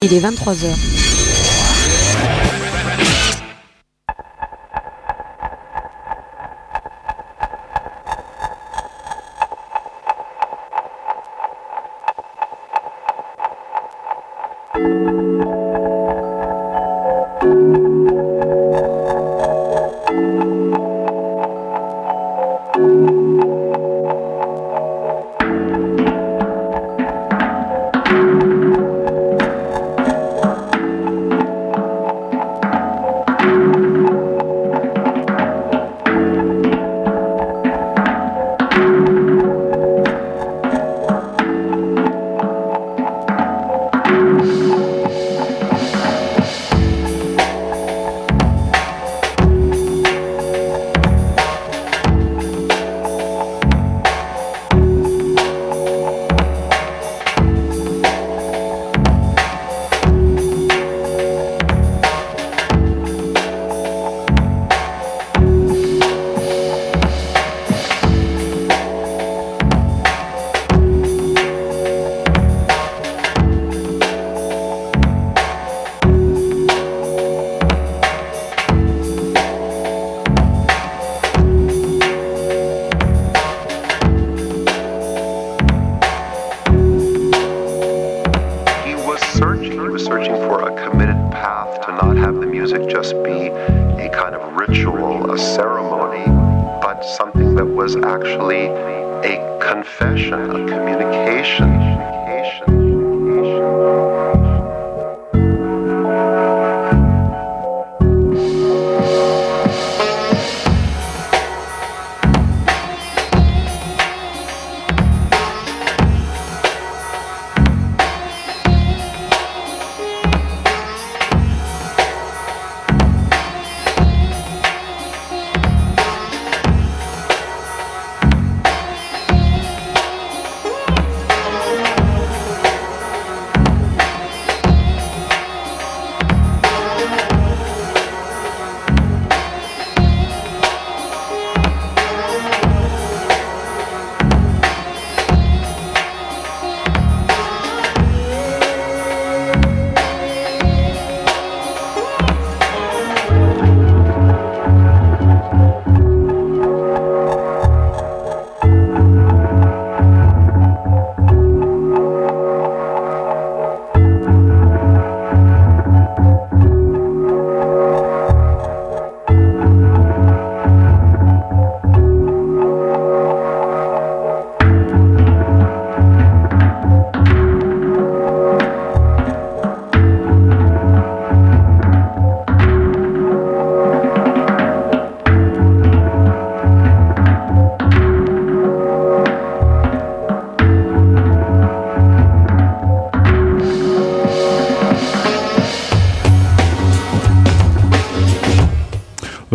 Il est 23h. He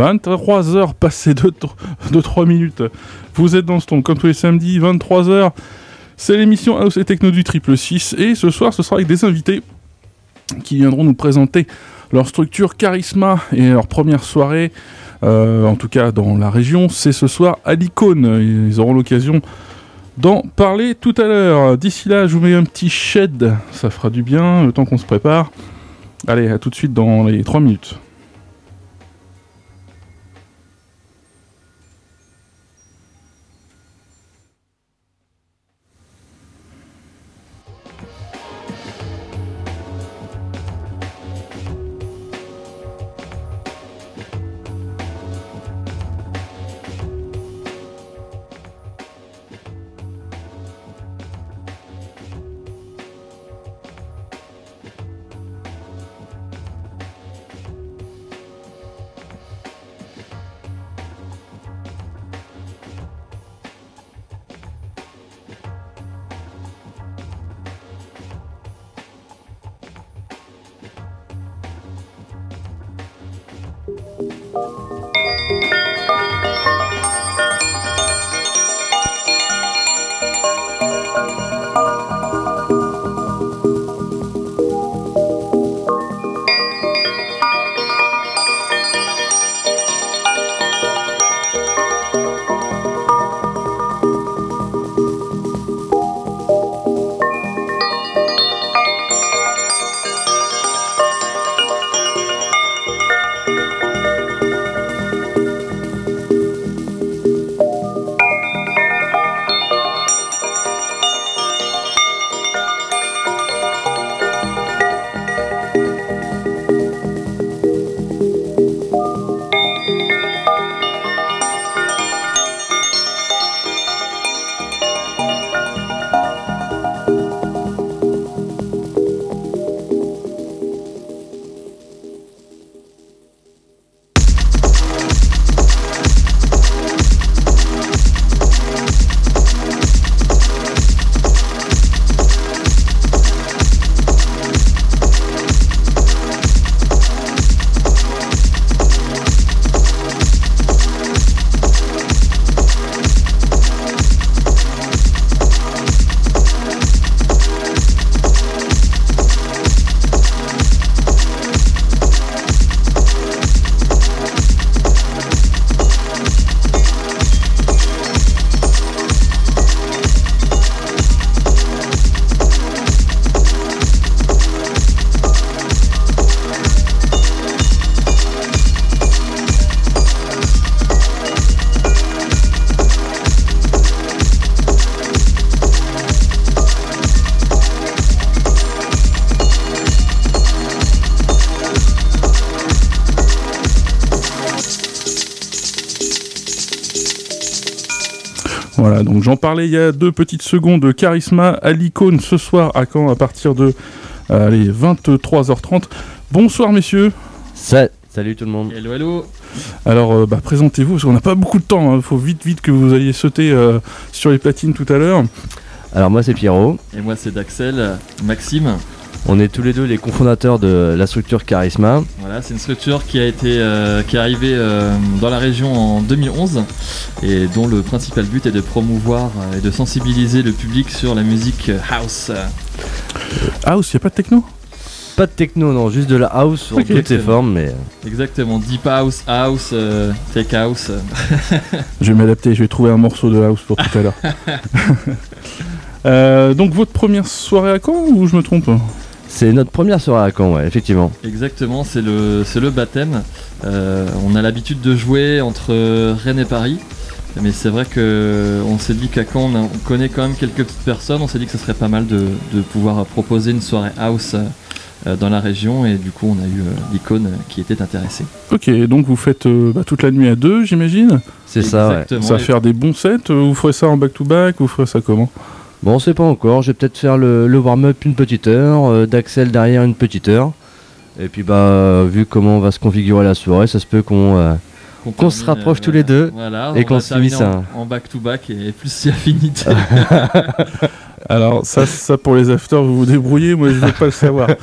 23h passées de, 3 minutes. Vous êtes dans ce ton, comme tous les samedis, 23h. C'est l'émission House et Techno du Triple 6. Et ce soir, ce sera avec des invités qui viendront nous présenter leur structure Charisma et leur première soirée, euh, en tout cas dans la région, c'est ce soir à l'icône. Ils auront l'occasion d'en parler tout à l'heure. D'ici là, je vous mets un petit shed, ça fera du bien, le temps qu'on se prépare. Allez, à tout de suite dans les 3 minutes. Donc j'en parlais il y a deux petites secondes. Charisma à l'icône ce soir à Caen à partir de euh, allez, 23h30. Bonsoir messieurs. Ça- salut tout le monde. Hello, hello. Alors euh, bah, présentez-vous parce qu'on n'a pas beaucoup de temps. Il faut vite vite que vous alliez sauter euh, sur les platines tout à l'heure. Alors moi c'est Pierrot. Et moi, c'est Daxel, Maxime. On est tous les deux les cofondateurs de la structure Charisma. Voilà, c'est une structure qui a été, euh, qui est arrivée euh, dans la région en 2011 et dont le principal but est de promouvoir euh, et de sensibiliser le public sur la musique house. House, il n'y a pas de techno? Pas de techno, non, juste de la house en toutes ses formes, mais Exactement, deep house, house, euh, tech house. Je vais m'adapter, je vais trouver un morceau de house pour tout à l'heure. Euh, donc votre première soirée à Caen ou je me trompe? C'est notre première soirée à Caen, ouais, effectivement. Exactement, c'est le, c'est le baptême. Euh, on a l'habitude de jouer entre euh, Rennes et Paris. Mais c'est vrai que on s'est dit qu'à Caen, on, a- on connaît quand même quelques petites personnes. On s'est dit que ce serait pas mal de, de pouvoir proposer une soirée house euh, dans la région. Et du coup, on a eu euh, l'icône qui était intéressée. Ok, donc vous faites euh, bah, toute la nuit à deux, j'imagine? C'est ça, ouais. Ça va faire des bons sets. Vous ferez ça en back-to-back Vous ferez ça comment? Bon, on sait pas encore, je vais peut-être faire le, le warm-up une petite heure, euh, d'Axel derrière une petite heure. Et puis bah, euh, vu comment on va se configurer la soirée, ça se peut qu'on... euh, Qu'on se rapproche tous les deux voilà, et on qu'on se finisse en, en back-to-back et plus si affinité. Alors ça, ça pour les afters, vous vous débrouillez, moi je veux pas le savoir.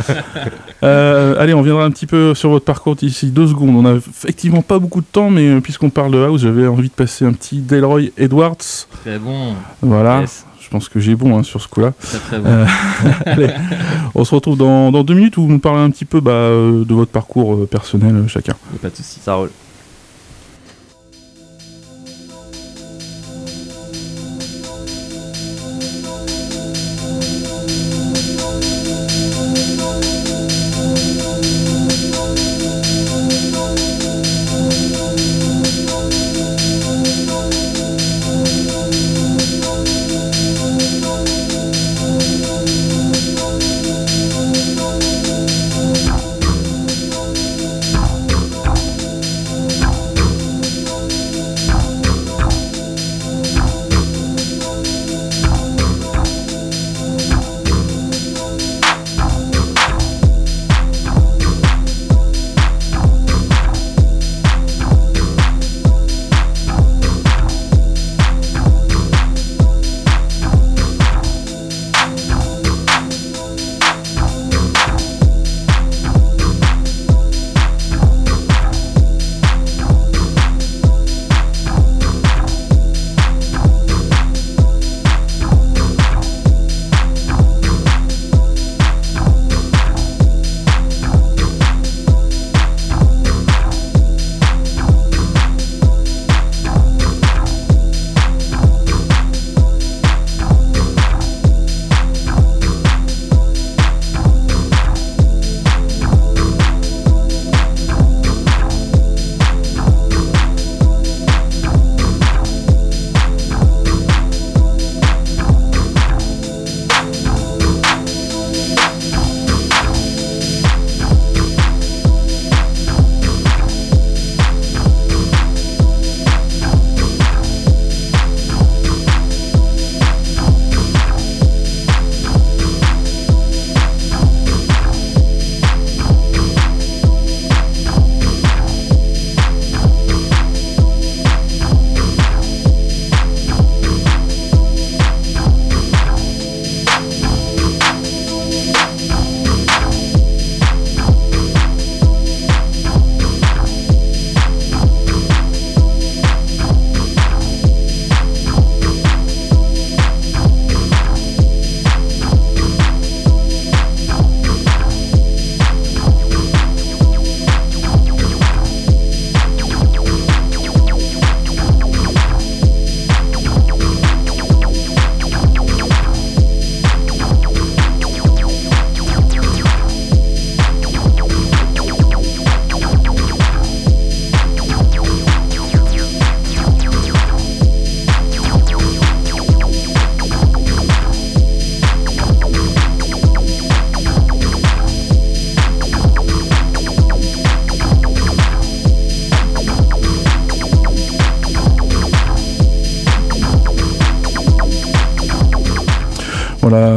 Euh, allez, on viendra un petit peu sur votre parcours d'ici deux secondes. On a effectivement pas beaucoup de temps, mais euh, puisqu'on parle de house, j'avais envie de passer un petit Delroy Edwards. très bon, Voilà, yes. Je pense que j'ai bon hein, sur ce coup-là. très très bon. Euh, on se retrouve dans, dans deux minutes où vous nous parlez un petit peu bah, euh, de votre parcours euh, personnel euh, chacun. Pas de souci. Ça roule.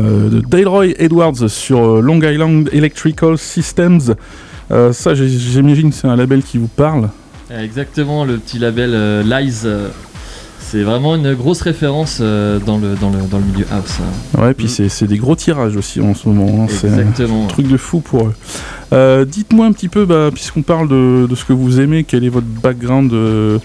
Euh, de Daleroy Edwards sur euh, Long Island Electrical Systems. Euh, ça, j'imagine que c'est un label qui vous parle. Exactement, le petit label euh, Lies. euh, c'est vraiment une grosse référence euh, dans, le, dans, le, dans le milieu house. hein. Ouais, puis Mm. c'est c'est des gros tirages aussi en ce moment. hein, C'est un Exactement. truc de fou pour eux. Euh, Dites-moi un petit peu, bah, puisqu'on parle de, de ce que vous aimez, quel est votre background euh,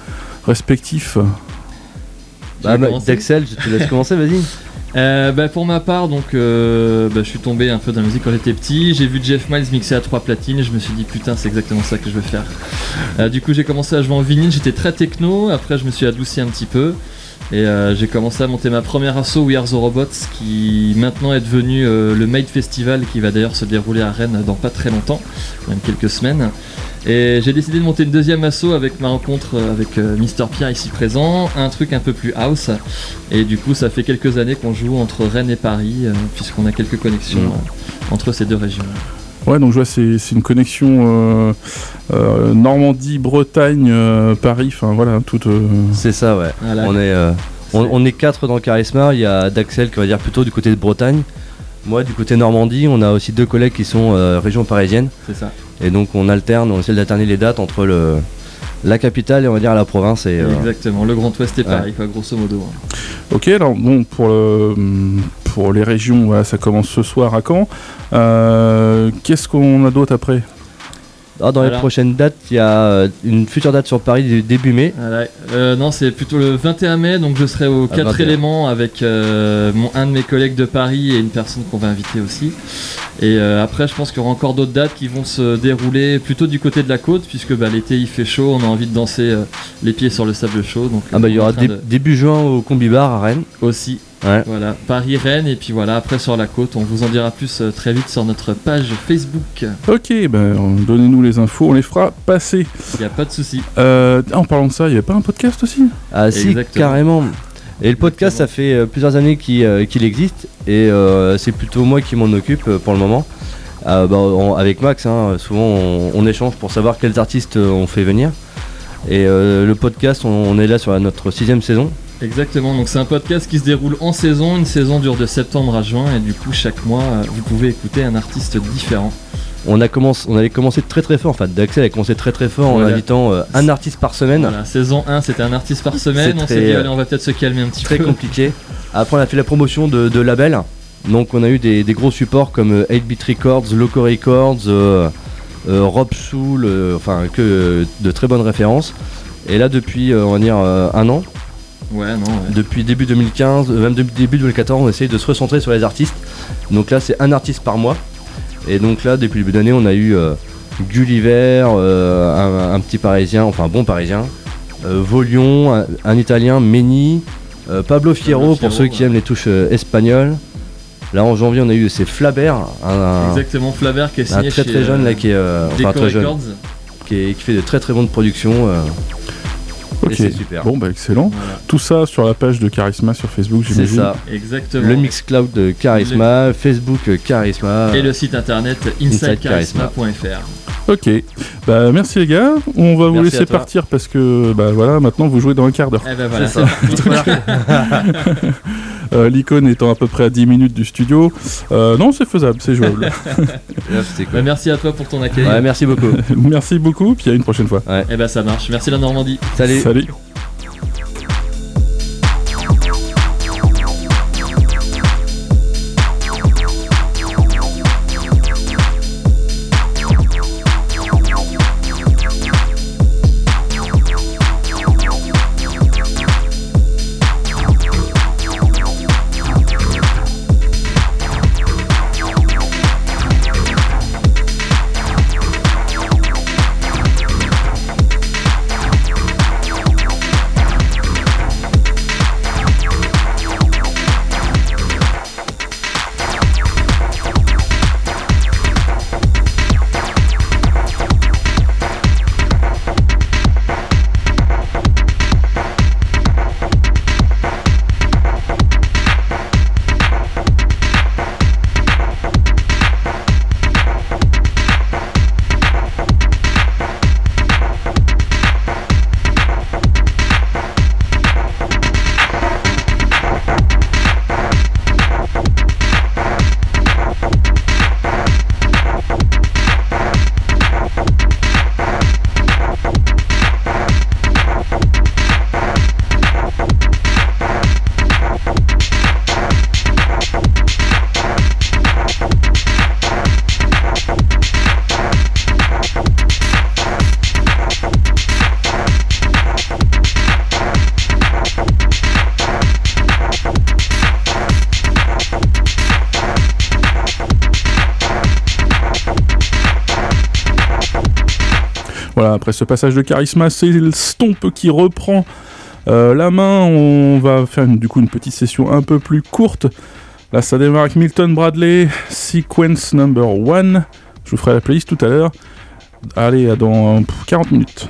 respectif? Je Bah, bah, commencer? Dexel, je te laisse commencer, vas-y. Euh, bah, pour ma part, donc, euh, bah, je suis tombé un peu dans la musique quand j'étais petit. J'ai vu Jeff Miles mixer à trois platines et je me suis dit putain, c'est exactement ça que je veux faire. Euh, du coup, j'ai commencé à jouer en vinyle. J'étais très techno. Après, je me suis adouci un petit peu et euh, j'ai commencé à monter ma première asso We Are the Robots, qui maintenant est devenu le Made Festival, qui va d'ailleurs se dérouler à Rennes dans pas très longtemps, même quelques semaines. Et j'ai décidé de monter une deuxième asso avec ma rencontre avec euh, Mister Pierre ici présent, un truc un peu plus house. Et du coup, ça fait quelques années qu'on joue entre Rennes et Paris, euh, puisqu'on a quelques connexions Mm. euh, entre ces deux régions. Ouais, donc je vois, c'est c'est une connexion euh, euh, Normandie, Bretagne, euh, Paris, enfin voilà, tout. euh, C'est ça, ouais. Voilà. On est, euh, on, on est quatre dans le charisma. Il y a Daxel qui va dire plutôt du côté de Bretagne. Moi, du côté Normandie, on a aussi deux collègues qui sont euh, région parisienne. C'est ça. Et donc, on alterne, on essaie d'alterner les dates entre le, la capitale et on va dire la province. Et, euh, Exactement. Le Grand Ouest et Ouais. Paris, quoi, grosso modo. hein. Ok, alors bon, pour, le, pour les régions, voilà, ça commence ce soir à Caen. Euh, Qu'est-ce qu'on a d'autre après? Ah, dans les prochaines dates, il y a euh, une future date sur Paris du début mai. Voilà. Euh, non, c'est plutôt le 21 mai, donc je serai au Ah, 4 21. éléments avec euh, mon, un de mes collègues de Paris et une personne qu'on va inviter aussi. Et euh, après, je pense qu'il y aura encore d'autres dates qui vont se dérouler plutôt du côté de la côte, puisque bah, l'été il fait chaud, on a envie de danser les pieds sur le sable chaud. Donc, Ah bah il y aura train dé- de- début juin au Combi Bar à Rennes. aussi. Ouais. Voilà, Paris, Rennes, et puis voilà, après sur la côte, on vous en dira plus euh, très vite sur notre page Facebook. Ok, ben donnez-nous les infos, on les fera passer. Il n'y a pas de souci. Euh, en parlant de ça, il n'y avait pas un podcast aussi? Ah si, carrément. Et le podcast, ça fait euh, plusieurs années qu'il existe et euh, c'est plutôt moi qui m'en occupe pour le moment. Euh, bah, on- avec Max, hein, souvent on, on échange pour savoir quels artistes on fait venir. Et euh, le podcast, on, on est là sur la- notre sixième saison. Exactement, donc c'est un podcast qui se déroule en saison. Une saison dure de septembre à juin, et du coup, chaque mois, euh, vous pouvez écouter un artiste différent. On, a commencé, on avait commencé très très fort, enfin Daxel a commencé très très fort en invitant euh, un artiste par semaine. Voilà, saison 1, c'était un artiste par semaine. On s'est très, dit, euh, allez, on va peut-être se calmer un petit Très peu. compliqué. Après on a fait la promotion de, de labels. Donc on a eu des, des gros supports comme euh, 8-Bit Records, Loco Records, euh, euh, Rob Soul, enfin que de très bonnes références. Et là depuis on va dire un an, Ouais, non, ouais. depuis début 2015, euh, même depuis début 2014, on essaye de se recentrer sur les artistes. Donc là c'est un artiste par mois. Et donc là depuis le début d'année on a eu euh, Gulliver, euh, un, un petit parisien, enfin un bon parisien, euh, Volion, un, un italien, Meni, Pablo Fierro Pablo pour ceux qui aiment les touches espagnoles. Là en janvier on a eu c'est Flabert, un, Exactement, Flavert qui est un très chez très jeune là qui est enfin très jeune, Records. qui, est- qui fait de très très bonnes productions. Ok, c'est super. bon bah excellent. Voilà, Tout ça sur la page de Charisma sur Facebook, c'est j'imagine. ça. exactement. Le Mixcloud de Charisma, Facebook Charisma. Et le site internet insidecharisma.fr. Ok, bah merci les gars. On va vous laisser partir parce que bah voilà, maintenant vous jouez dans un quart d'heure. Eh ben voilà, C'est ça. Euh, L'icône étant à peu près à 10 minutes du studio. Euh, non, c'est faisable, c'est jouable. Bah, merci à toi pour ton accueil. Ouais, merci beaucoup. merci beaucoup, puis à une prochaine fois. Eh ben ça marche. Merci la Normandie. Salut. Salut. Après ce passage de charisme, c'est le Stomp qui reprend euh, la main. On va faire du coup une petite session un peu plus courte. Là, ça démarre avec Milton Bradley, Sequence Number 1. Je vous ferai la playlist tout à l'heure. Allez, à dans pff, 40 minutes.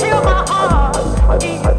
Heal my heart.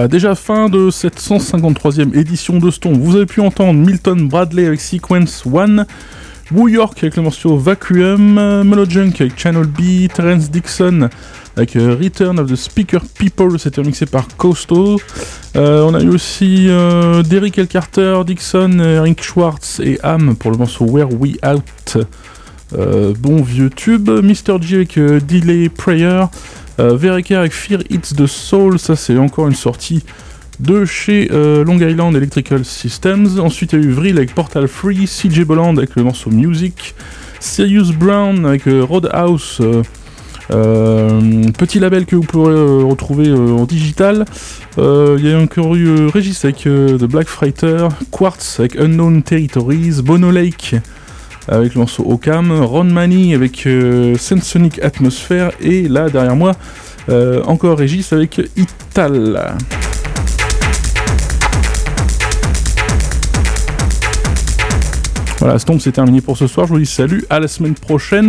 Voilà, déjà fin de cette 153e édition de Stone. Vous avez pu entendre Milton Bradley avec Sequence 1, New York avec le morceau Vacuum, euh, Monojunk avec Channel B, Terence Dixon avec euh, Return of the Speaker People, c'était mixé par Costo. Euh, on a eu aussi euh, Derrick L. Carter, Dixon, euh, Rick Schwartz et Am pour le morceau Where We Out. Euh, bon vieux tube. Mr. G avec euh, Delay Prayer. Euh, avec Fear Hits the Soul, ça c'est encore une sortie de chez euh, Long Island Electrical Systems. Ensuite, il y a eu Vril avec Portal Free, CJ Bolland avec le morceau Music, Sirius Brown avec euh, Roadhouse, euh, euh, petit label que vous pourrez retrouver en digital. Il y a encore eu Regis avec The Black Fighter, Quartz avec Unknown Territories, Bono Lake avec le morceau Ocam, Ron Manny avec euh, Sensonic Atmosphere et là derrière moi euh, encore Regis avec Ital. Voilà, Stomp c'est terminé pour ce soir. Je vous dis salut, à la semaine prochaine.